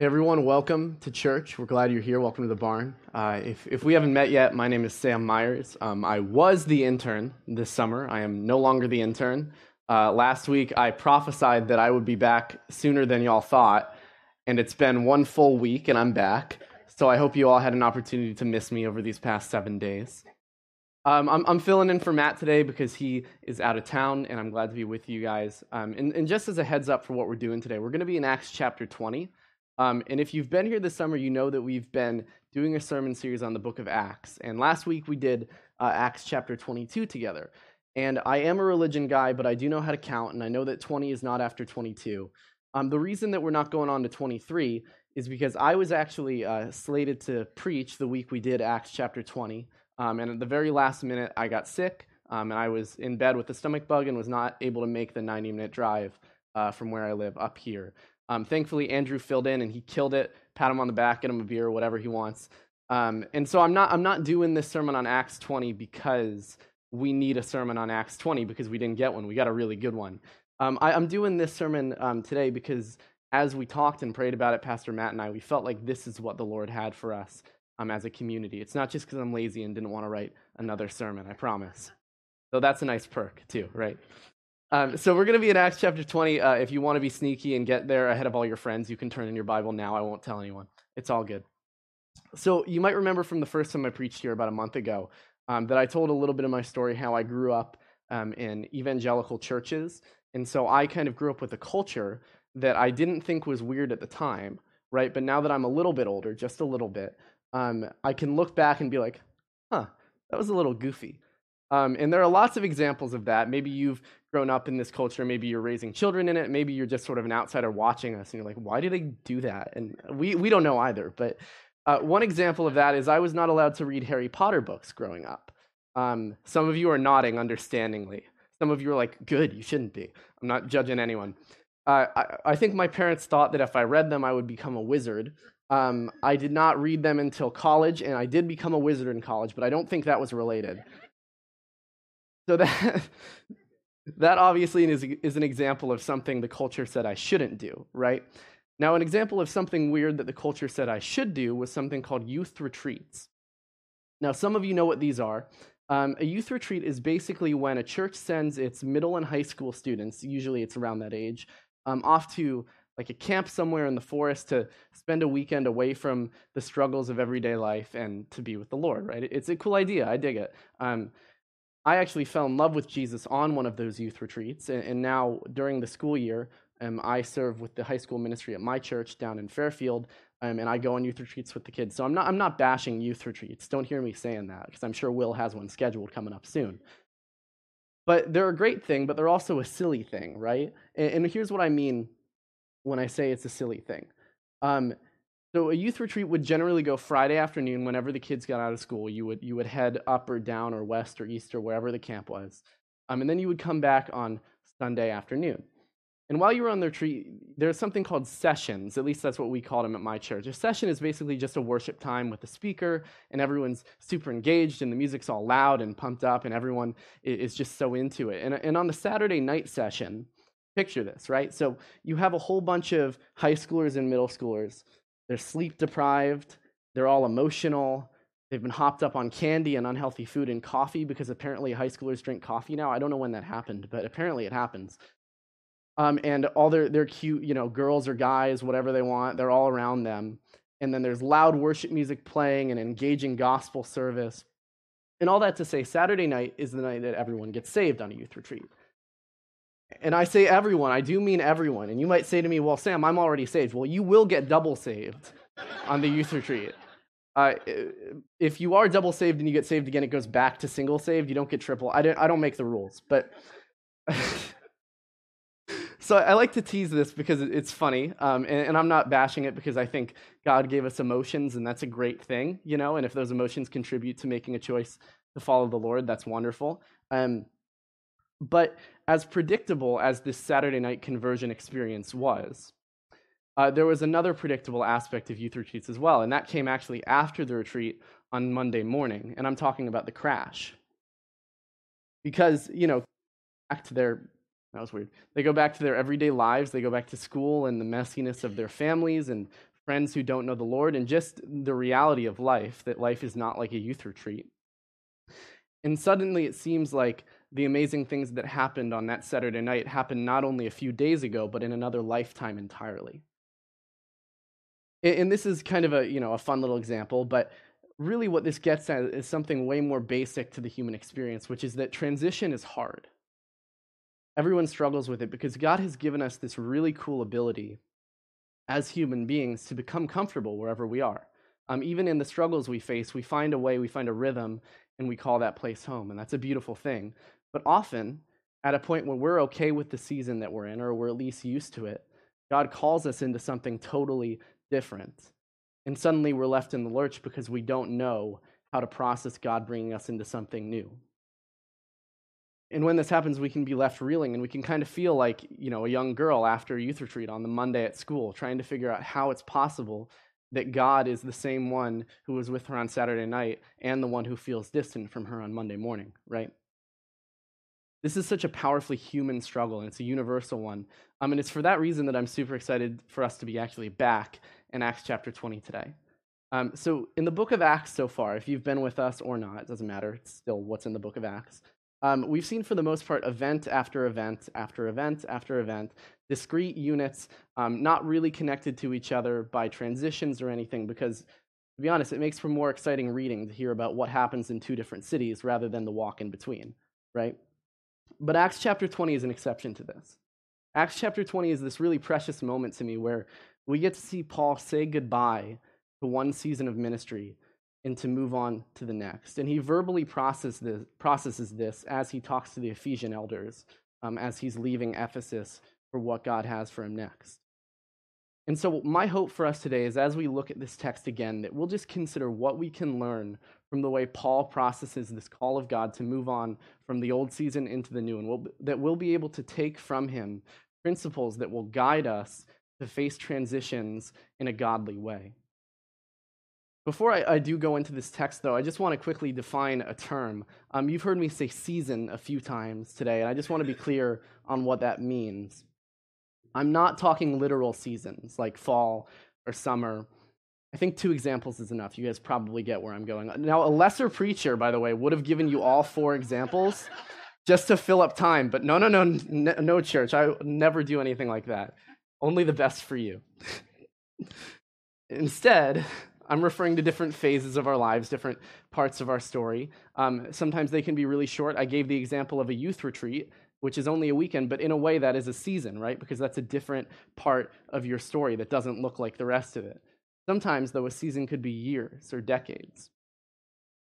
Hey everyone, welcome to church. We're glad you're here. Welcome to the barn. Uh, if, if we haven't met yet, my name is Sam Myers. Um, I was the intern this summer. I am no longer the intern. Uh, last week, I prophesied that I would be back sooner than y'all thought, and it's been one full week, and I'm back. So I hope you all had an opportunity to miss me over these past seven days. Um, I'm, I'm, filling in for Matt today because he is out of town, and I'm glad to be with you guys. Um, and, and just as a heads up for what we're doing today, we're going to be in Acts chapter 20. Um, and if you've been here this summer, you know that we've been doing a sermon series on the book of Acts. And last week we did uh, Acts chapter 22 together. And I am a religion guy, but I do know how to count, and I know that 20 is not after 22. Um, the reason that we're not going on to 23 is because I was actually uh, slated to preach the week we did Acts chapter 20. Um, and at the very last minute, I got sick, um, and I was in bed with a stomach bug and was not able to make the 90 minute drive uh, from where I live up here. Um, thankfully, Andrew filled in and he killed it. Pat him on the back, get him a beer whatever he wants. Um, and so I'm not I'm not doing this sermon on Acts 20 because we need a sermon on Acts 20 because we didn't get one. We got a really good one. Um, I, am doing this sermon um, today because as we talked and prayed about it, Pastor Matt and I, we felt like this is what the Lord had for us um, as a community. It's not just because I'm lazy and didn't want to write another sermon. I promise. So that's a nice perk too, right? Um, so we're going to be in Acts chapter 20. Uh, if you want to be sneaky and get there ahead of all your friends, you can turn in your Bible now. I won't tell anyone. It's all good. So you might remember from the first time I preached here about a month ago um, that I told a little bit of my story how I grew up um, in evangelical churches. And so I kind of grew up with a culture that I didn't think was weird at the time, right? But now that I'm a little bit older, just a little bit, um, I can look back and be like, huh, that was a little goofy. Um, and there are lots of examples of that. Maybe you've grown up in this culture, maybe you're raising children in it, maybe you're just sort of an outsider watching us, and you're like, why do they do that? And we, we don't know either. But uh, one example of that is I was not allowed to read Harry Potter books growing up. Um, some of you are nodding understandingly. Some of you are like, good, you shouldn't be. I'm not judging anyone. Uh, I, I, think my parents thought that if I read them, I would become a wizard. Um, I did not read them until college, and I did become a wizard in college, but I don't think that was related. So that that obviously is, is an example of something the culture said I shouldn't do, right? Now, an example of something weird that the culture said I should do was something called youth retreats. Now, some of you know what these are. Um, a youth retreat is basically when a church sends its middle and high school students, usually it's around that age, um, off to like a camp somewhere in the forest to spend a weekend away from the struggles of everyday life and to be with the Lord, right? It's a cool idea. I dig it. Um, I actually fell in love with Jesus on one of those youth retreats. And, and now, during the school year, um, I serve with the high school ministry at my church down in Fairfield, um, and I go on youth retreats with the kids. So I'm not, I'm not bashing youth retreats. Don't hear me saying that, because I'm sure Will has one scheduled coming up soon. But they're a great thing, but they're also a silly thing, right? And, and here's what I mean when I say it's a silly thing. Um, so a youth retreat would generally go Friday afternoon whenever the kids got out of school. You would you would head up or down or west or east or wherever the camp was, um, and then you would come back on Sunday afternoon. And while you were on the retreat, there's something called sessions. At least that's what we called them at my church. A session is basically just a worship time with a speaker, and everyone's super engaged, and the music's all loud and pumped up, and everyone is just so into it. And, and on the Saturday night session, picture this, right? So you have a whole bunch of high schoolers and middle schoolers they're sleep deprived. They're all emotional. They've been hopped up on candy and unhealthy food and coffee because apparently high schoolers drink coffee now. I don't know when that happened, but apparently it happens. Um, and all their, their cute, you know, girls or guys, whatever they want, they're all around them. And then there's loud worship music playing and engaging gospel service. And all that to say, Saturday night is the night that everyone gets saved on a youth retreat. And I say everyone, I do mean everyone. And you might say to me, well, Sam, I'm already saved. Well, you will get double saved on the youth retreat. Uh, if you are double saved and you get saved again, it goes back to single saved. You don't get triple. I don't, I don't make the rules. But so I like to tease this because it's funny. Um, and, and I'm not bashing it because I think God gave us emotions and that's a great thing, you know. And if those emotions contribute to making a choice to follow the Lord, that's wonderful. Um, but as predictable as this Saturday night conversion experience was, uh, there was another predictable aspect of youth retreats as well, and that came actually after the retreat on Monday morning, and I'm talking about the crash. Because, you know, back to their, that was weird. They go back to their everyday lives, they go back to school and the messiness of their families and friends who don't know the Lord, and just the reality of life that life is not like a youth retreat. And suddenly it seems like the amazing things that happened on that Saturday night happened not only a few days ago, but in another lifetime entirely. And this is kind of a, you know, a fun little example, but really what this gets at is something way more basic to the human experience, which is that transition is hard. Everyone struggles with it because God has given us this really cool ability as human beings to become comfortable wherever we are. Um, even in the struggles we face, we find a way, we find a rhythm, and we call that place home. And that's a beautiful thing. But often, at a point where we're okay with the season that we're in, or we're at least used to it, God calls us into something totally different. And suddenly we're left in the lurch because we don't know how to process God bringing us into something new. And when this happens, we can be left reeling and we can kind of feel like, you know, a young girl after a youth retreat on the Monday at school, trying to figure out how it's possible that God is the same one who was with her on Saturday night and the one who feels distant from her on Monday morning, right? This is such a powerfully human struggle, and it's a universal one. Um, and it's for that reason that I'm super excited for us to be actually back in Acts chapter 20 today. Um, so, in the book of Acts so far, if you've been with us or not, it doesn't matter. It's still what's in the book of Acts. Um, we've seen for the most part event after event after event after event, discrete units, um, not really connected to each other by transitions or anything, because to be honest, it makes for more exciting reading to hear about what happens in two different cities rather than the walk in between, right? But Acts chapter 20 is an exception to this. Acts chapter 20 is this really precious moment to me where we get to see Paul say goodbye to one season of ministry and to move on to the next. And he verbally processes this, processes this as he talks to the Ephesian elders um, as he's leaving Ephesus for what God has for him next. And so, my hope for us today is as we look at this text again, that we'll just consider what we can learn from the way Paul processes this call of God to move on from the old season into the new, and we'll, that we'll be able to take from him principles that will guide us to face transitions in a godly way. Before I, I, do go into this text, though, I just want to quickly define a term. Um, you've heard me say season a few times today, and I just want to be clear on what that means. I'm not talking literal seasons like fall or summer. I think two examples is enough. You guys probably get where I'm going. Now, a lesser preacher, by the way, would have given you all four examples just to fill up time, but no, no, no, no, church. I never do anything like that. Only the best for you. Instead, I'm referring to different phases of our lives, different parts of our story. Um, sometimes they can be really short. I gave the example of a youth retreat, which is only a weekend, but in a way that is a season, right? Because that's a different part of your story that doesn't look like the rest of it. Sometimes, though, a season could be years or decades.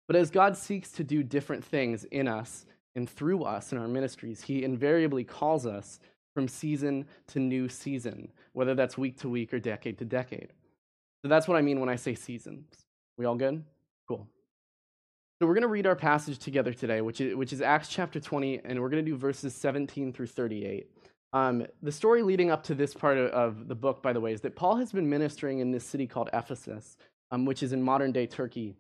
But as God seeks to do different things in us and through us in our ministries, He invariably calls us from season to new season, whether that's week to week or decade to decade. So that's what I mean when I say seasons. We all good? Cool. So we're going to read our passage together today, which is, which is Acts chapter 20, and we're going to do verses 17 through 38. Um, the story leading up to this part of, of, the book, by the way, is that Paul has been ministering in this city called Ephesus, um, which is in modern day Turkey,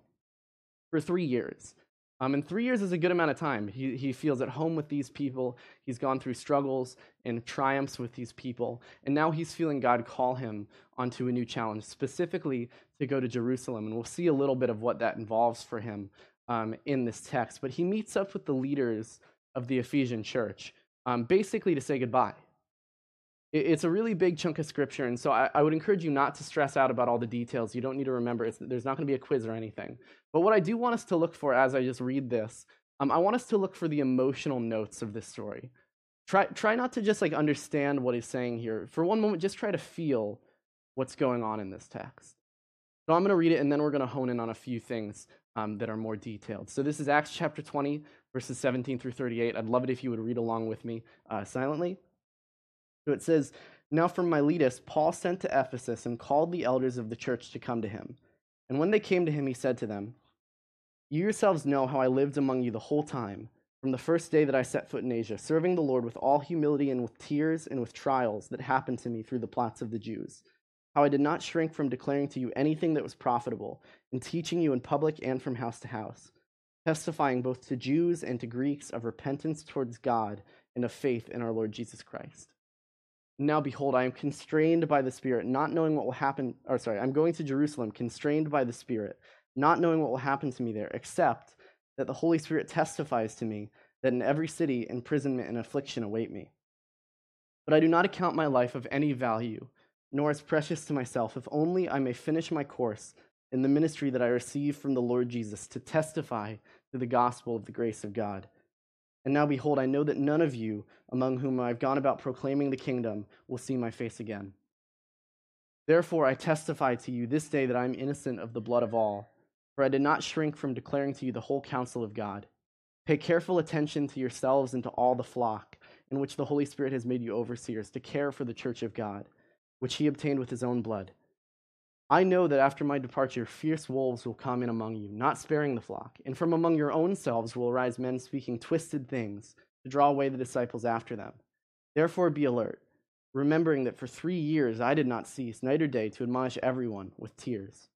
for three years. Um, and three years is a good amount of time. He, he feels at home with these people. He's gone through struggles and triumphs with these people. And now he's feeling God call him onto a new challenge, specifically to go to Jerusalem. And we'll see a little bit of what that involves for him um, in this text. But he meets up with the leaders of the Ephesian church, um, basically to say goodbye. It's a really big chunk of scripture, and so I, I, would encourage you not to stress out about all the details. You don't need to remember. It's, there's not going to be a quiz or anything. But what I do want us to look for as I just read this, um, I want us to look for the emotional notes of this story. Try, try not to just like understand what he's saying here. For one moment, just try to feel what's going on in this text. So I'm going to read it, and then we're going to hone in on a few things um, that are more detailed. So this is Acts chapter 20, verses 17 through 38. I'd love it if you would read along with me uh, silently. So it says, Now from Miletus, Paul sent to Ephesus and called the elders of the church to come to him. And when they came to him, he said to them, You yourselves know how I lived among you the whole time, from the first day that I set foot in Asia, serving the Lord with all humility and with tears and with trials that happened to me through the plots of the Jews. How I did not shrink from declaring to you anything that was profitable, and teaching you in public and from house to house, testifying both to Jews and to Greeks of repentance towards God and of faith in our Lord Jesus Christ. Now behold, I am constrained by the Spirit, not knowing what will happen. Or sorry, I'm going to Jerusalem, constrained by the Spirit, not knowing what will happen to me there, except that the Holy Spirit testifies to me that in every city imprisonment and affliction await me. But I do not account my life of any value, nor as precious to myself, if only I may finish my course in the ministry that I received from the Lord Jesus to testify to the gospel of the grace of God. And now, behold, I know that none of you among whom I have gone about proclaiming the kingdom will see my face again. Therefore, I testify to you this day that I am innocent of the blood of all, for I did not shrink from declaring to you the whole counsel of God. Pay careful attention to yourselves and to all the flock, in which the Holy Spirit has made you overseers, to care for the church of God, which he obtained with his own blood. I know that after my departure, fierce wolves will come in among you, not sparing the flock. And from among your own selves will arise men speaking twisted things to draw away the disciples after them. Therefore, be alert, remembering that for three years I did not cease, night or day, to admonish everyone with tears.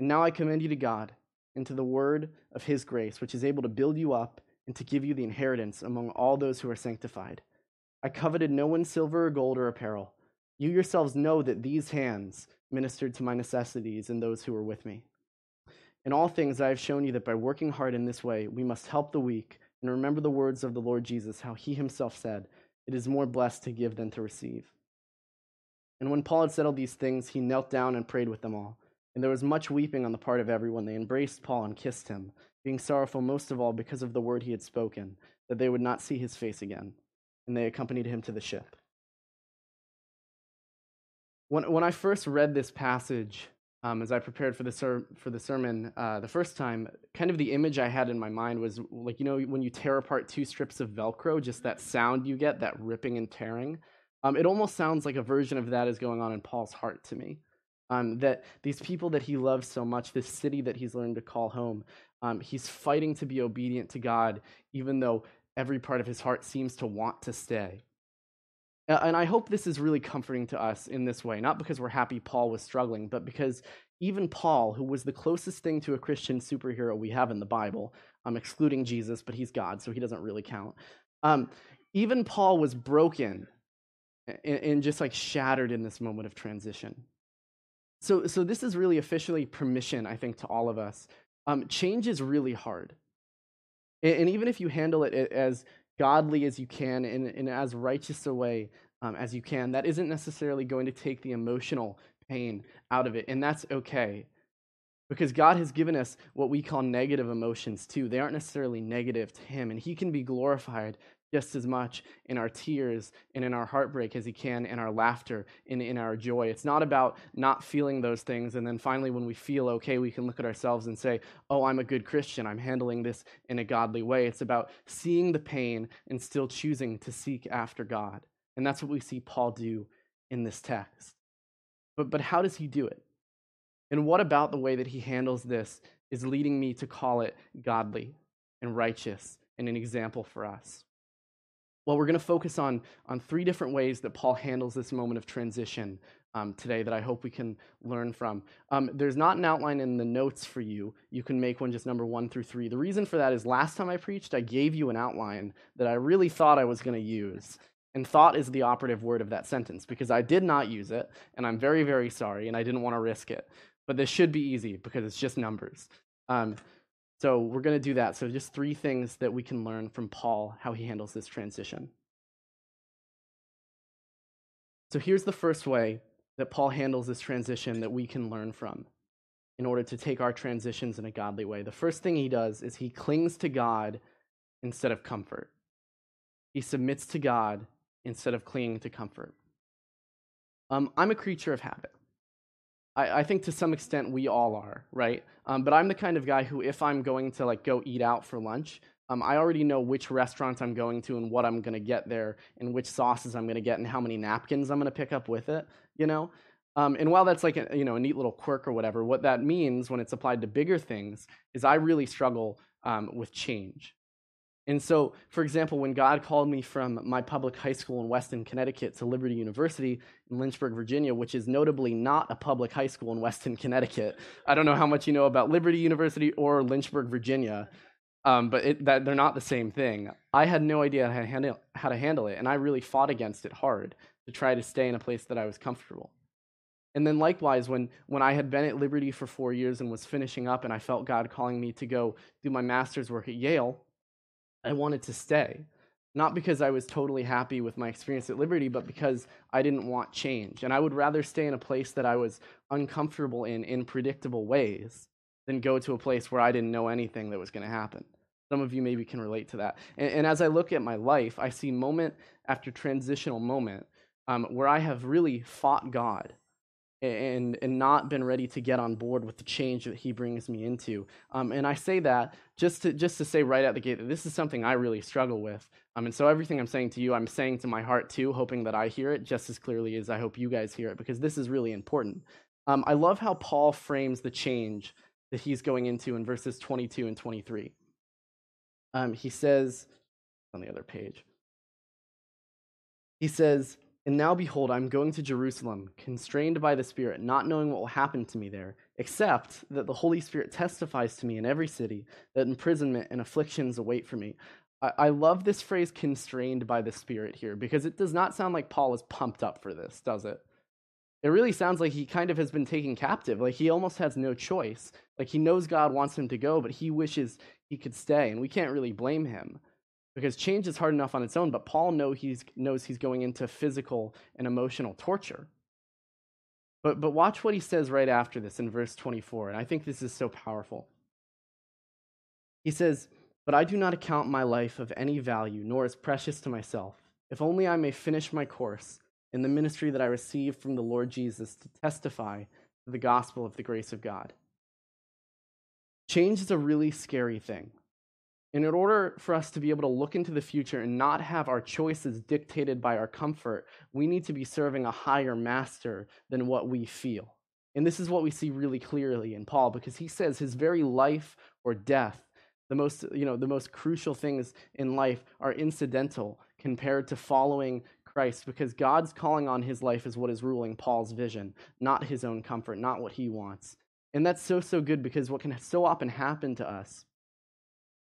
And now I commend you to God and to the word of his grace, which is able to build you up and to give you the inheritance among all those who are sanctified. I coveted no one's silver or gold or apparel. You yourselves know that these hands, ministered to my necessities and those who were with me. In all things, I have shown you that by working hard in this way, we must help the weak and remember the words of the Lord Jesus, how he himself said, It is more blessed to give than to receive. And when Paul had settled these things, he knelt down and prayed with them all. And there was much weeping on the part of everyone. They embraced Paul and kissed him, being sorrowful most of all because of the word he had spoken, that they would not see his face again. And they accompanied him to the ship. When, when I first read this passage, um, as I prepared for the, ser- for the sermon uh, the first time, kind of the image I had in my mind was like, you know, when you tear apart two strips of Velcro, just that sound you get, that ripping and tearing. Um, it almost sounds like a version of that is going on in Paul's heart to me. Um, that these people that he loves so much, this city that he's learned to call home, um, he's fighting to be obedient to God, even though every part of his heart seems to want to stay. And I hope this is really comforting to us in this way, not because we're happy Paul was struggling, but because even Paul, who was the closest thing to a Christian superhero we have in the Bible, I'm um, excluding Jesus, but he's God, so he doesn't really count. Um, even Paul was broken and, and just like shattered in this moment of transition. So, so this is really officially permission, I think, to all of us. Um, change is really hard. And, and even if you handle it as godly as you can in, in as righteous a way um, as you can, that isn't necessarily going to take the emotional pain out of it. And that's okay. Because God has given us what we call negative emotions too. They aren't necessarily negative to Him, and He can be glorified just as much in our tears and in our heartbreak as he can in our laughter and in our joy. It's not about not feeling those things. And then finally, when we feel okay, we can look at ourselves and say, Oh, I'm a good Christian. I'm handling this in a godly way. It's about seeing the pain and still choosing to seek after God. And that's what we see Paul do in this text. But, but how does he do it? And what about the way that he handles this is leading me to call it godly and righteous and an example for us? Well, we're going to focus on, on three different ways that Paul handles this moment of transition um, today that I hope we can learn from. Um, there's not an outline in the notes for you. You can make one just number one through three. The reason for that is last time I preached, I gave you an outline that I really thought I was going to use. And thought is the operative word of that sentence because I did not use it, and I'm very, very sorry, and I didn't want to risk it. But this should be easy because it's just numbers. Um, so we're going to do that. So just three things that we can learn from Paul, how he handles this transition. So here's the first way that Paul handles this transition that we can learn from in order to take our transitions in a godly way. The first thing he does is he clings to God instead of comfort. He submits to God instead of clinging to comfort. Um, I'm a creature of habit. I, I think to some extent we all are, right? Um, but I'm the kind of guy who, if I'm going to like go eat out for lunch, um, I already know which restaurant I'm going to and what I'm going to get there and which sauces I'm going to get and how many napkins I'm going to pick up with it, you know? Um, and while that's like a, you know, a neat little quirk or whatever, what that means when it's applied to bigger things is I really struggle um, with change. And so, for example, when God called me from my public high school in Weston, Connecticut to Liberty University in Lynchburg, Virginia, which is notably not a public high school in Weston, Connecticut. I don't know how much you know about Liberty University or Lynchburg, Virginia, um, but it, that, they're not the same thing. I had no idea how to, handle, how to handle it, and I really fought against it hard to try to stay in a place that I was comfortable. And then likewise, when, when I had been at Liberty for four years and was finishing up and I felt God calling me to go do my master's work at Yale, I wanted to stay. Not because I was totally happy with my experience at Liberty, but because I didn't want change. And I would rather stay in a place that I was uncomfortable in, in predictable ways, than go to a place where I didn't know anything that was going to happen. Some of you maybe can relate to that. And, and, as I look at my life, I see moment after transitional moment um, where I have really fought God and and not been ready to get on board with the change that he brings me into. Um, and I say that just to just to say right out the gate that this is something I really struggle with. Um, and so everything I'm saying to you, I'm saying to my heart too, hoping that I hear it just as clearly as I hope you guys hear it, because this is really important. Um, I love how Paul frames the change that he's going into in verses 22 and 23. Um, he says on the other page. He says and now behold, I'm going to Jerusalem, constrained by the Spirit, not knowing what will happen to me there, except that the Holy Spirit testifies to me in every city that imprisonment and afflictions await for me. I, I love this phrase, constrained by the Spirit, here, because it does not sound like Paul is pumped up for this, does it? It really sounds like he kind of has been taken captive. Like he almost has no choice. Like he knows God wants him to go, but he wishes he could stay, and we can't really blame him because change is hard enough on its own, but Paul know he's, knows he's going into physical and emotional torture. But, but watch what he says right after this in verse 24, and I think this is so powerful. He says, But I do not account my life of any value, nor as precious to myself, if only I may finish my course in the ministry that I received from the Lord Jesus to testify to the gospel of the grace of God. Change is a really scary thing. And in order for us to be able to look into the future and not have our choices dictated by our comfort, we need to be serving a higher master than what we feel. And this is what we see really clearly in Paul because he says his very life or death, the most, you know, the most crucial things in life are incidental compared to following Christ because God's calling on his life is what is ruling Paul's vision, not his own comfort, not what he wants. And that's so, so good because what can so often happen to us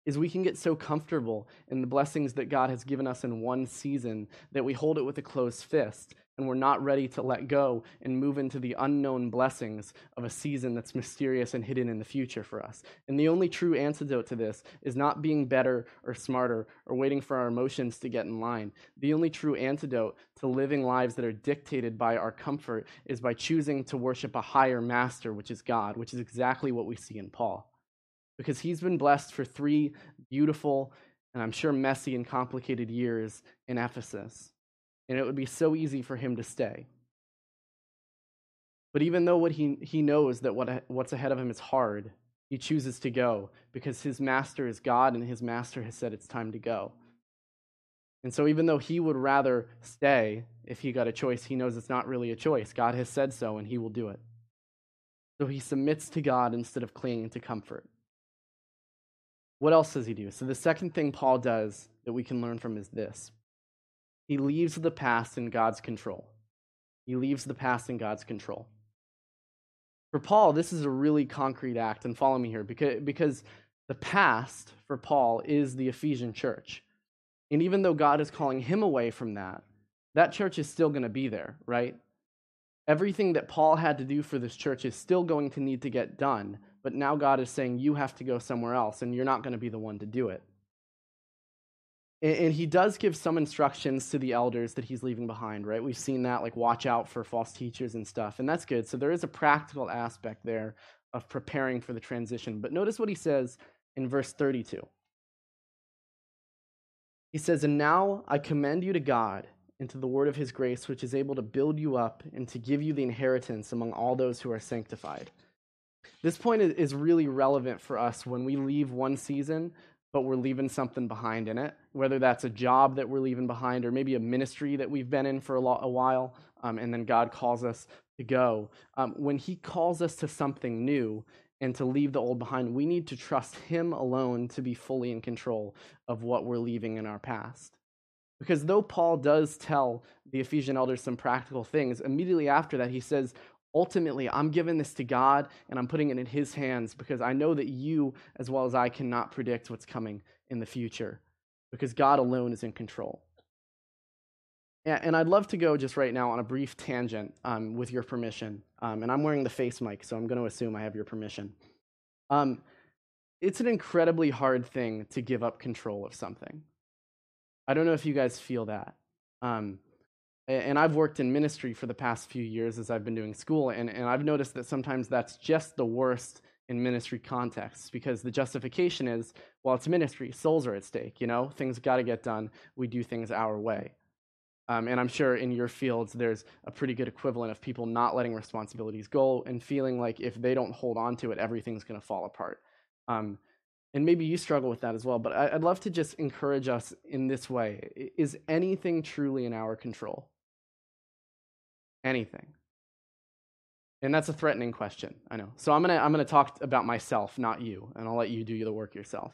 is we can get so comfortable in the blessings that God has given us in one season that we hold it with a closed fist and we're not ready to let go and move into the unknown blessings of a season that's mysterious and hidden in the future for us. And the only true antidote to this is not being better or smarter or waiting for our emotions to get in line. The only true antidote to living lives that are dictated by our comfort is by choosing to worship a higher master, which is God, which is exactly what we see in Paul because he's been blessed for three beautiful and I'm sure messy and complicated years in Ephesus. And it would be so easy for him to stay. But even though what he, he knows that what, what's ahead of him is hard, he chooses to go because his master is God and his master has said it's time to go. And so, even though he would rather stay if he got a choice, he knows it's not really a choice. God has said so and he will do it. So, he submits to God instead of clinging to comfort. What else does he do? So, the second thing Paul does that we can learn from is this he leaves the past in God's control. He leaves the past in God's control. For Paul, this is a really concrete act, and follow me here, because, because the past for Paul is the Ephesian church. And even though God is calling him away from that, that church is still going to be there, right? Everything that Paul had to do for this church is still going to need to get done but now God is saying you have to go somewhere else and you're not going to be the one to do it. And, he does give some instructions to the elders that he's leaving behind, right? We've seen that, like watch out for false teachers and stuff, and that's good. So there is a practical aspect there of preparing for the transition. But notice what he says in verse 32. He says, And now I commend you to God and to the word of his grace, which is able to build you up and to give you the inheritance among all those who are sanctified. This point is really relevant for us when we leave one season, but we're leaving something behind in it, whether that's a job that we're leaving behind or maybe a ministry that we've been in for a, a while, um, and then God calls us to go. Um, when He calls us to something new and to leave the old behind, we need to trust Him alone to be fully in control of what we're leaving in our past. Because though Paul does tell the Ephesian elders some practical things, immediately after that he says, ultimately, I'm giving this to God and I'm putting it in His hands because I know that you, as well as I, cannot predict what's coming in the future because God alone is in control. And I'd love to go just right now on a brief tangent um, with your permission. Um, and I'm wearing the face mic, so I'm going to assume I have your permission. Um, it's an incredibly hard thing to give up control of something. I don't know if you guys feel that. And I've worked in ministry for the past few years as I've been doing school, and, and I've noticed that sometimes that's just the worst in ministry contexts because the justification is, well, it's ministry, souls are at stake, you know, things got to get done, we do things our way. Um, and I'm sure in your fields, there's a pretty good equivalent of people not letting responsibilities go and feeling like if they don't hold on to it, everything's going to fall apart. Um, and maybe you struggle with that as well, but I'd love to just encourage us in this way. Is anything truly in our control? Anything. And that's a threatening question, I know. So I'm gonna I'm gonna talk about myself, not you, and I'll let you do the work yourself.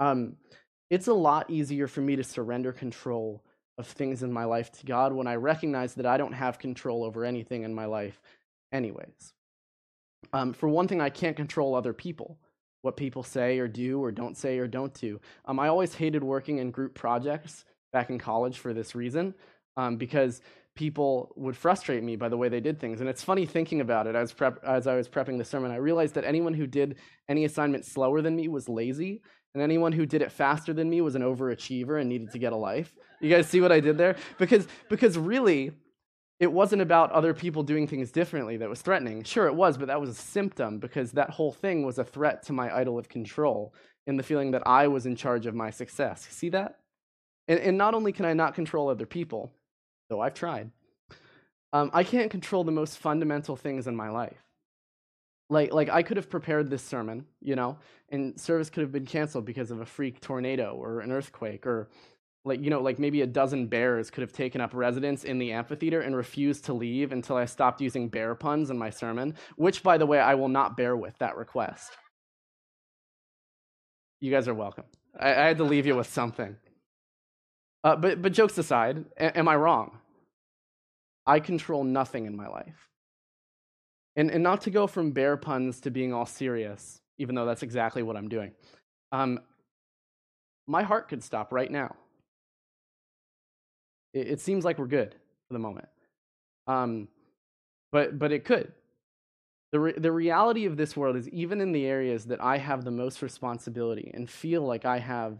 Um, it's a lot easier for me to surrender control of things in my life to God when I recognize that I don't have control over anything in my life, anyways. Um, for one thing, I can't control other people, what people say or do or don't say or don't do. Um, I always hated working in group projects back in college for this reason, um, because people would frustrate me by the way they did things. And it's funny thinking about it as, prep, as I was prepping the sermon. I realized that anyone who did any assignment slower than me was lazy, and anyone who did it faster than me was an overachiever and needed to get a life. You guys see what I did there? Because, because really, it wasn't about other people doing things differently that was threatening. Sure, it was, but that was a symptom because that whole thing was a threat to my idol of control in the feeling that I was in charge of my success. See that? And, and not only can I not control other people, though I've tried. Um, I can't control the most fundamental things in my life. Like, like I could have prepared this sermon, you know, and service could have been canceled because of a freak tornado or an earthquake, or like, you know, like maybe a dozen bears could have taken up residence in the amphitheater and refused to leave until I stopped using bear puns in my sermon, which, by the way, I will not bear with that request. You guys are welcome. I, I had to leave you with something. Uh, but, but jokes aside, a- am I wrong? I control nothing in my life. And, and not to go from bear puns to being all serious, even though that's exactly what I'm doing. Um, my heart could stop right now. It, it, seems like we're good for the moment. Um, but, but it could. The, re- the reality of this world is even in the areas that I have the most responsibility and feel like I have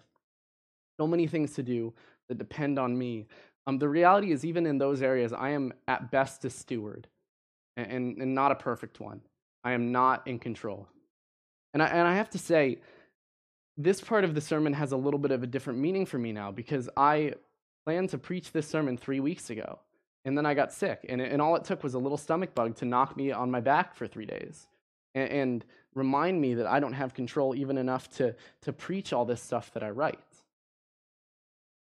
so many things to do, that depend on me. Um, the reality is, even in those areas, I am at best a steward and, and, and not a perfect one. I am not in control. And I, and I have to say, this part of the sermon has a little bit of a different meaning for me now because I planned to preach this sermon three weeks ago. And then I got sick. And, and all it took was a little stomach bug to knock me on my back for three days and, and remind me that I don't have control even enough to, to preach all this stuff that I write.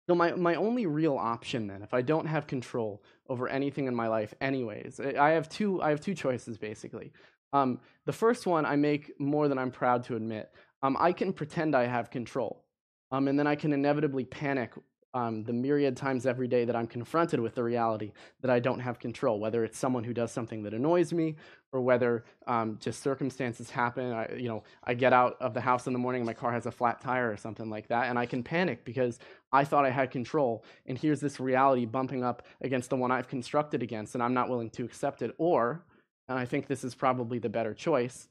So my, my only real option then, if I don't have control over anything in my life anyways, I have two, I have two choices basically. Um, the first one I make more than I'm proud to admit. Um, I can pretend I have control, um, and then I can inevitably panic um, the myriad times every day that I'm confronted with the reality that I don't have control, whether it's someone who does something that annoys me or whether um, just circumstances happen. I, you know, I get out of the house in the morning, and my car has a flat tire or something like that, and I can panic because I thought I had control, and here's this reality bumping up against the one I've constructed against, and I'm not willing to accept it. Or, and I think this is probably the better choice,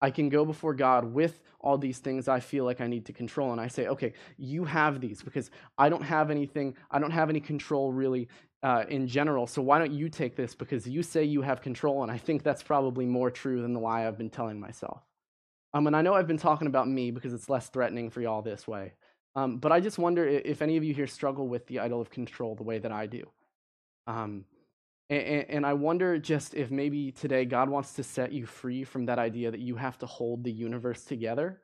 I can go before God with all these things I feel like I need to control. And I say, okay, you have these because I don't have anything, I don't have any control really uh, in general. So why don't you take this because you say you have control? And I think that's probably more true than the lie I've been telling myself. Um, and I know I've been talking about me because it's less threatening for y'all this way. Um, but I just wonder if any of you here struggle with the idol of control the way that I do. Um, and, and, I wonder just if maybe today God wants to set you free from that idea that you have to hold the universe together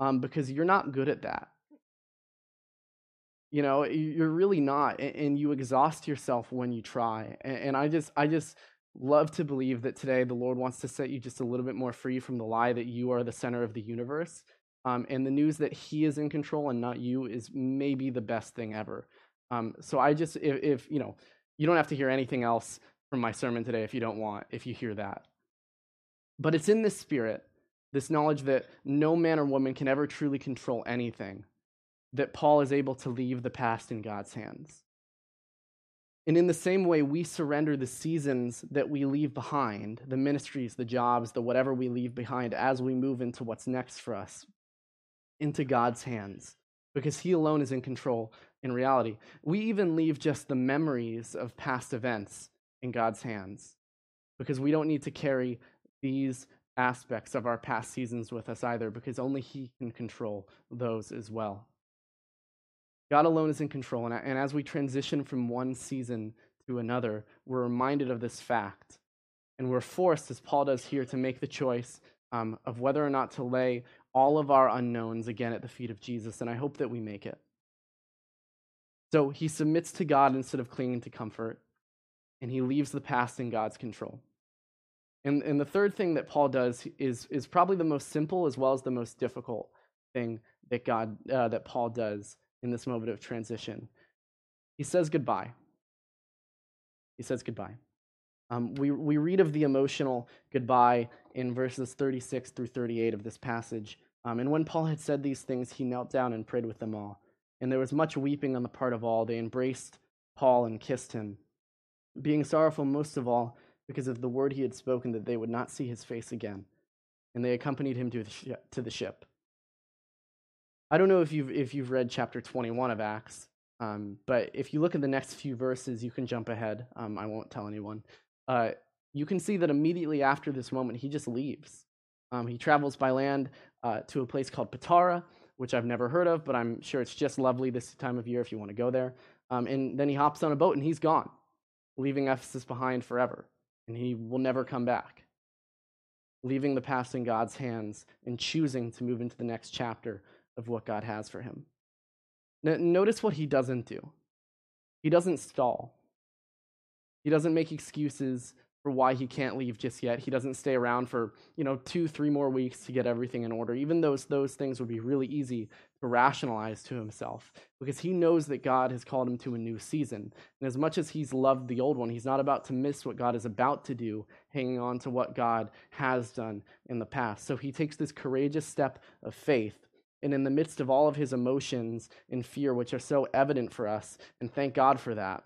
um, because you're not good at that. You know, you're really not, and you exhaust yourself when you try. And I just, I just love to believe that today the Lord wants to set you just a little bit more free from the lie that you are the center of the universe. Um, and the news that He is in control and not you is maybe the best thing ever. Um, so I just, if, if you know, you don't have to hear anything else from my sermon today if you don't want, if you hear that. But it's in this spirit, this knowledge that no man or woman can ever truly control anything, that Paul is able to leave the past in God's hands. And in the same way, we surrender the seasons that we leave behind, the ministries, the jobs, the whatever we leave behind as we move into what's next for us, into God's hands, because He alone is in control in reality. We even leave just the memories of past events in God's hands, because we don't need to carry these aspects of our past seasons with us either, because only He can control those as well. God alone is in control. And, and as we transition from one season to another, we're reminded of this fact. And we're forced, as Paul does here, to make the choice um, of whether or not to lay all of our unknowns again at the feet of Jesus. And I hope that we make it. So he submits to God instead of clinging to comfort, and he leaves the past in God's control. And, and the third thing that Paul does is, is probably the most simple as well as the most difficult thing that God uh, that Paul does in this moment of transition. He says goodbye. He says goodbye. Um, we, we read of the emotional goodbye in verses 36 through 38 of this passage. Um, and when Paul had said these things, he knelt down and prayed with them all. And there was much weeping on the part of all. They embraced Paul and kissed him, being sorrowful most of all because of the word he had spoken that they would not see his face again. And they accompanied him to the, sh- to the ship. I don't know if you've if you've read chapter 21 of Acts, um, but if you look at the next few verses, you can jump ahead. Um, I won't tell anyone. Uh, you can see that immediately after this moment, he just leaves. Um, he travels by land uh, to a place called Patara, which I've never heard of, but I'm sure it's just lovely this time of year if you want to go there. Um, and then he hops on a boat and he's gone, leaving Ephesus behind forever, and he will never come back. Leaving the past in God's hands and choosing to move into the next chapter of what God has for him. Now, notice what he doesn't do. He doesn't stall. He doesn't make excuses for why he can't leave just yet. He doesn't stay around for, you know, 2 3 more weeks to get everything in order. Even those those things would be really easy to rationalize to himself because he knows that God has called him to a new season. And as much as he's loved the old one, he's not about to miss what God is about to do, hanging on to what God has done in the past. So he takes this courageous step of faith and in the midst of all of his emotions and fear, which are so evident for us, and thank God for that,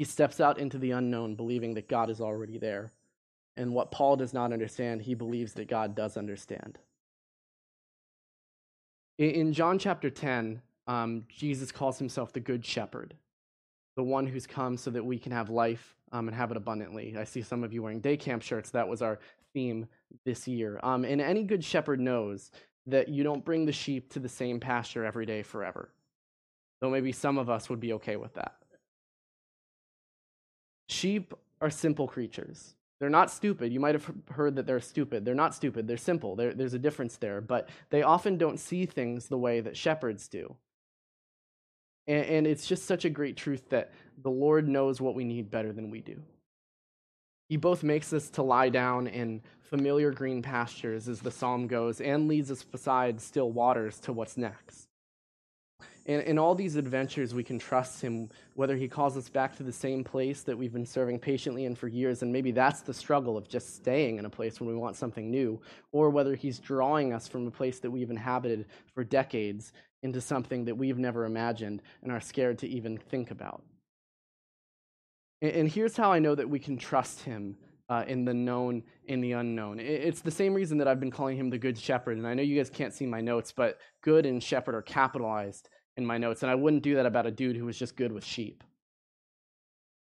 he steps out into the unknown, believing that God is already there. And what Paul does not understand, he believes that God does understand. In John chapter 10, um, Jesus calls himself the Good Shepherd, the one who's come so that we can have life um, and have it abundantly. I see some of you wearing day camp shirts. That was our theme this year. Um, and any good shepherd knows that you don't bring the sheep to the same pasture every day forever. Though maybe some of us would be okay with that. Sheep are simple creatures. They're not stupid. You might have heard that they're stupid. They're not stupid. They're simple. They're, there's a difference there. But they often don't see things the way that shepherds do. And, and it's just such a great truth that the Lord knows what we need better than we do. He both makes us to lie down in familiar green pastures, as the psalm goes, and leads us beside still waters to what's next. In, in all these adventures, we can trust Him, whether He calls us back to the same place that we've been serving patiently in for years, and maybe that's the struggle of just staying in a place when we want something new, or whether He's drawing us from a place that we've inhabited for decades into something that we've never imagined and are scared to even think about. And here's how I know that we can trust him uh, in the known, in the unknown. It's the same reason that I've been calling him the Good Shepherd. And I know you guys can't see my notes, but good and shepherd are capitalized in my notes. And I wouldn't do that about a dude who was just good with sheep.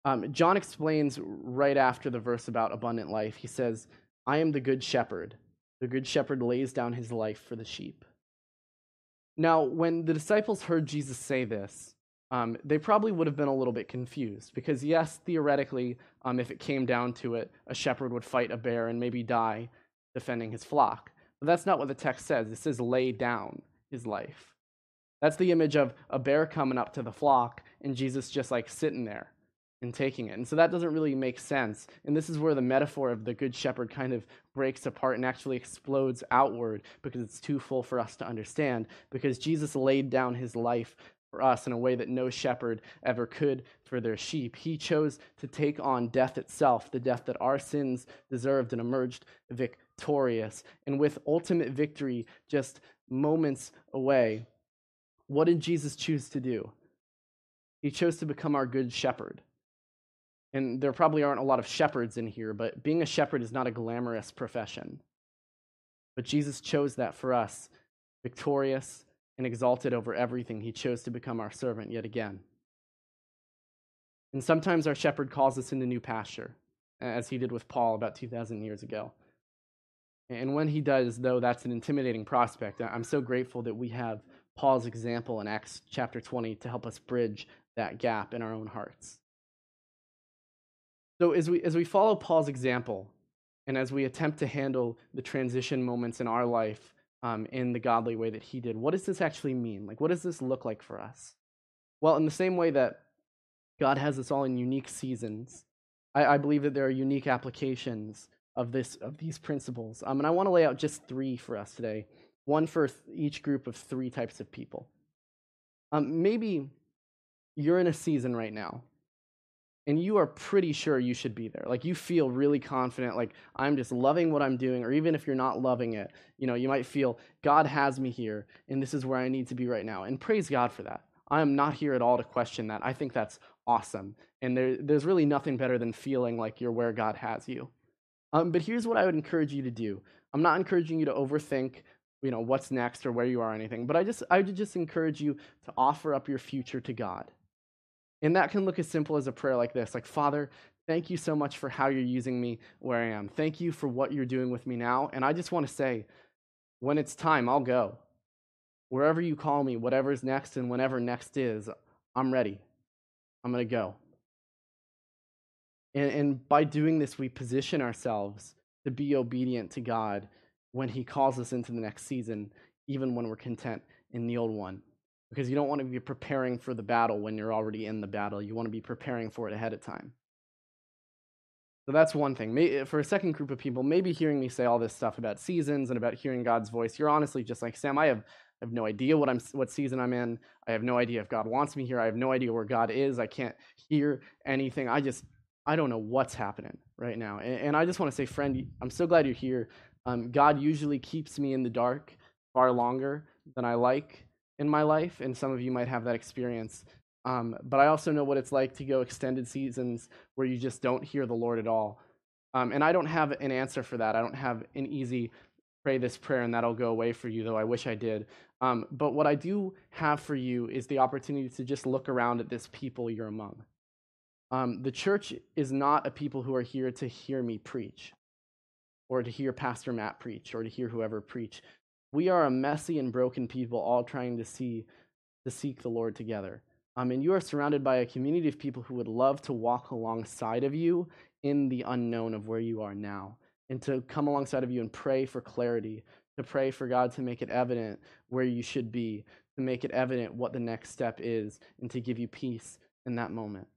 Um, John explains right after the verse about abundant life. He says, I am the Good Shepherd. The Good Shepherd lays down his life for the sheep. Now, when the disciples heard Jesus say this, um, they probably would have been a little bit confused because, yes, theoretically, um, if it came down to it, a shepherd would fight a bear and maybe die defending his flock. But that's not what the text says. It says lay down his life. That's the image of a bear coming up to the flock and Jesus just like sitting there and taking it. And so that doesn't really make sense. And this is where the metaphor of the good shepherd kind of breaks apart and actually explodes outward because it's too full for us to understand. Because Jesus laid down his life for us in a way that no shepherd ever could for their sheep. He chose to take on death itself, the death that our sins deserved, and emerged victorious. And with ultimate victory just moments away, what did Jesus choose to do? He chose to become our good shepherd And there probably aren't a lot of shepherds in here, but being a shepherd is not a glamorous profession. But Jesus chose that for us, victorious and exalted over everything. He chose to become our servant yet again. And sometimes our shepherd calls us into new pasture, as he did with Paul about 2,000 years ago. And when he does, though, that's an intimidating prospect. I'm so grateful that we have Paul's example in Acts chapter 20 to help us bridge that gap in our own hearts. So, as we, as we follow Paul's example, and as we attempt to handle the transition moments in our life um, in the godly way that he did, what does this actually mean? Like, what does this look like for us? Well, in the same way that God has us all in unique seasons, I, I believe that there are unique applications of this of these principles. Um, and I want to lay out just three for us today. One for each group of three types of people. Um, maybe you're in a season right now and you are pretty sure you should be there. Like you feel really confident, like I'm just loving what I'm doing, or even if you're not loving it, you know, you might feel God has me here and this is where I need to be right now. And praise God for that. I am not here at all to question that. I think that's awesome. And there, there's really nothing better than feeling like you're where God has you. Um, but here's what I would encourage you to do. I'm not encouraging you to overthink, you know, what's next or where you are or anything, but I just I would just encourage you to offer up your future to God. And that can look as simple as a prayer like this, like Father, thank you so much for how you're using me where I am. Thank you for what you're doing with me now, and I just want to say when it's time, I'll go. Wherever you call me, whatever's next and whenever next is, I'm ready. I'm going to go. And, and by doing this, we position ourselves to be obedient to God when He calls us into the next season, even when we're content in the old one. Because you don't want to be preparing for the battle when you're already in the battle. You want to be preparing for it ahead of time. So that's one thing. Eh, for a second group of people, maybe hearing me say all this stuff about seasons and about hearing God's voice, you're honestly just like, Sam, I have I have no idea what I'm what season I'm in. I have no idea if God wants me here. I have no idea where God is. I can't hear anything. I just I don't know what's happening right now. And, and I just want to say, friend, I'm so glad you're here. Um, God usually keeps me in the dark far longer than I like in my life, and some of you might have that experience. Um, but I also know what it's like to go extended seasons where you just don't hear the Lord at all. Um, and I don't have an answer for that. I don't have an easy pray this prayer and that'll go away for you, though I wish I did. Um, but what I do have for you is the opportunity to just look around at this people you're among. Um, the church is not a people who are here to hear me preach or to hear Pastor Matt preach or to hear whoever preach. We are a messy and broken people all trying to see to seek the Lord together. Um, and you are surrounded by a community of people who would love to walk alongside of you in the unknown of where you are now and to come alongside of you and pray for clarity, to pray for God to make it evident where you should be, to make it evident what the next step is, and to give you peace in that moment.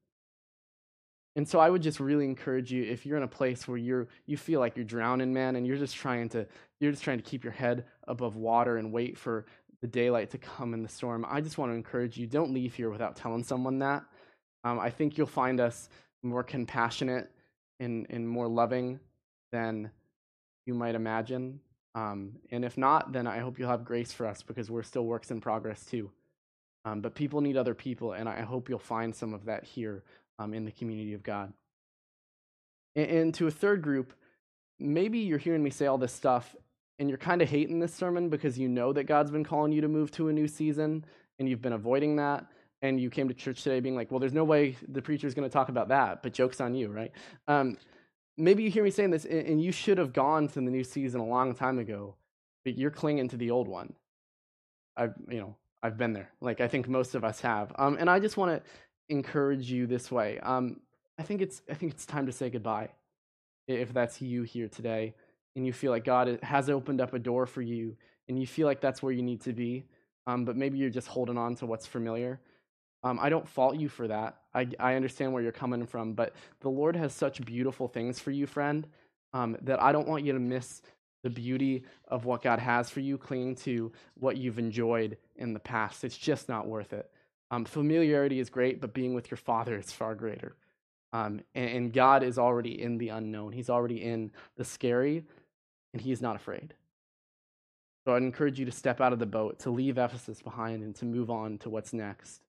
And so I would just really encourage you if you're in a place where you're you feel like you're drowning, man, and you're just trying to you're just trying to keep your head above water and wait for the daylight to come in the storm. I just want to encourage you: don't leave here without telling someone that. Um, I think you'll find us more compassionate and and more loving than you might imagine. Um, and if not, then I hope you'll have grace for us because we're still works in progress too. Um, but people need other people, and I hope you'll find some of that here um, in the community of God. And, and to a third group, maybe you're hearing me say all this stuff and you're kind of hating this sermon because you know that God's been calling you to move to a new season and you've been avoiding that. And you came to church today being like, well, there's no way the preacher's going to talk about that, but joke's on you, right? Um, maybe you hear me saying this and you should have gone to the new season a long time ago, but you're clinging to the old one. I've, you know, I've been there. Like I think most of us have. Um, and I just want to encourage you this way. Um, I think it's I think it's time to say goodbye. If that's you here today, and you feel like God has opened up a door for you, and you feel like that's where you need to be, um, but maybe you're just holding on to what's familiar. Um, I don't fault you for that. I, I understand where you're coming from, but the Lord has such beautiful things for you, friend, um, that I don't want you to miss the beauty of what God has for you, clinging to what you've enjoyed in the past. It's just not worth it. Um, familiarity is great, but being with your Father is far greater. Um, and, and God is already in the unknown, He's already in the scary, and He's not afraid. So I'd encourage you to step out of the boat, to leave Ephesus behind, and to move on to what's next.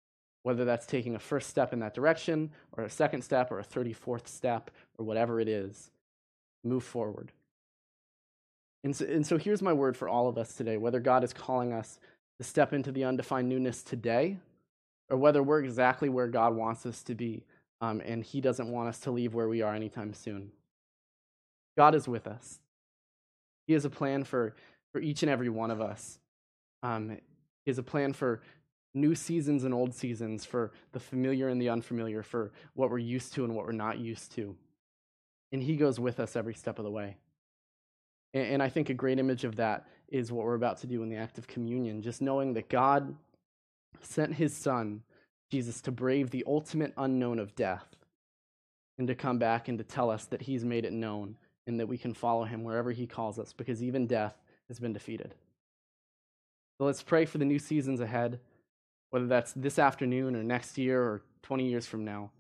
whether that's taking a first step in that direction, or a second step, or a 34th step, or whatever it is. Move forward. And so, and so here's my word for all of us today whether God is calling us to step into the undefined newness today, or whether we're exactly where God wants us to be, um, and He doesn't want us to leave where we are anytime soon. God is with us. He has a plan for, for each and every one of us. Um, he has a plan for new seasons and old seasons, for the familiar and the unfamiliar, for what we're used to and what we're not used to. And He goes with us every step of the way. And, and I think a great image of that is what we're about to do in the act of communion, just knowing that God sent His Son, Jesus, to brave the ultimate unknown of death and to come back and to tell us that He's made it known and that we can follow Him wherever He calls us because even death has been defeated. So let's pray for the new seasons ahead whether that's this afternoon or next year or 20 years from now,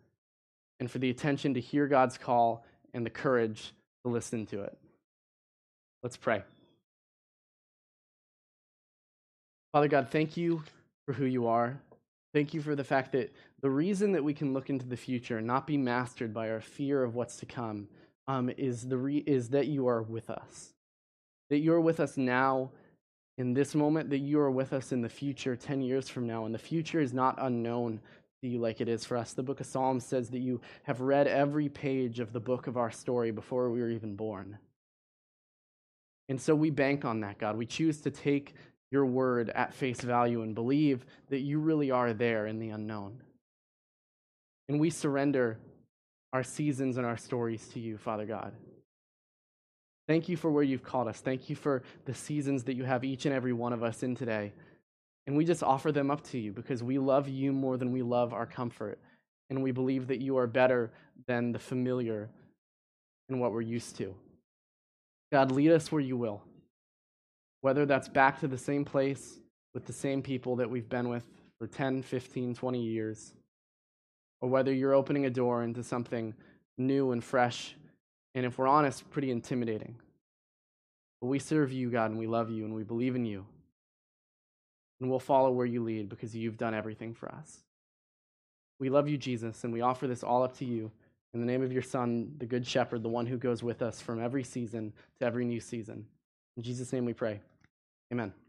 and for the attention to hear God's call and the courage to listen to it. Let's pray. Father God, thank you for who you are. Thank you for the fact that the reason that we can look into the future and not be mastered by our fear of what's to come um, is, the re- is that you are with us. That you're with us now in this moment that you are with us in the future 10 years from now. And the future is not unknown to you like it is for us. The book of Psalms says that you have read every page of the book of our story before we were even born. And so we bank on that, God. We choose to take your word at face value and believe that you really are there in the unknown. And we surrender our seasons and our stories to you, Father God. Thank you for where you've called us. Thank you for the seasons that you have each and every one of us in today. And we just offer them up to you because we love you more than we love our comfort. And we believe that you are better than the familiar and what we're used to. God, lead us where you will. Whether that's back to the same place with the same people that we've been with for 10, 15, 20 years, or whether you're opening a door into something new and fresh and if we're honest, pretty intimidating. But we serve you, God, and we love you, and we believe in you. And we'll follow where you lead because you've done everything for us. We love you, Jesus, and we offer this all up to you in the name of your Son, the Good Shepherd, the one who goes with us from every season to every new season. In Jesus' name we pray. Amen.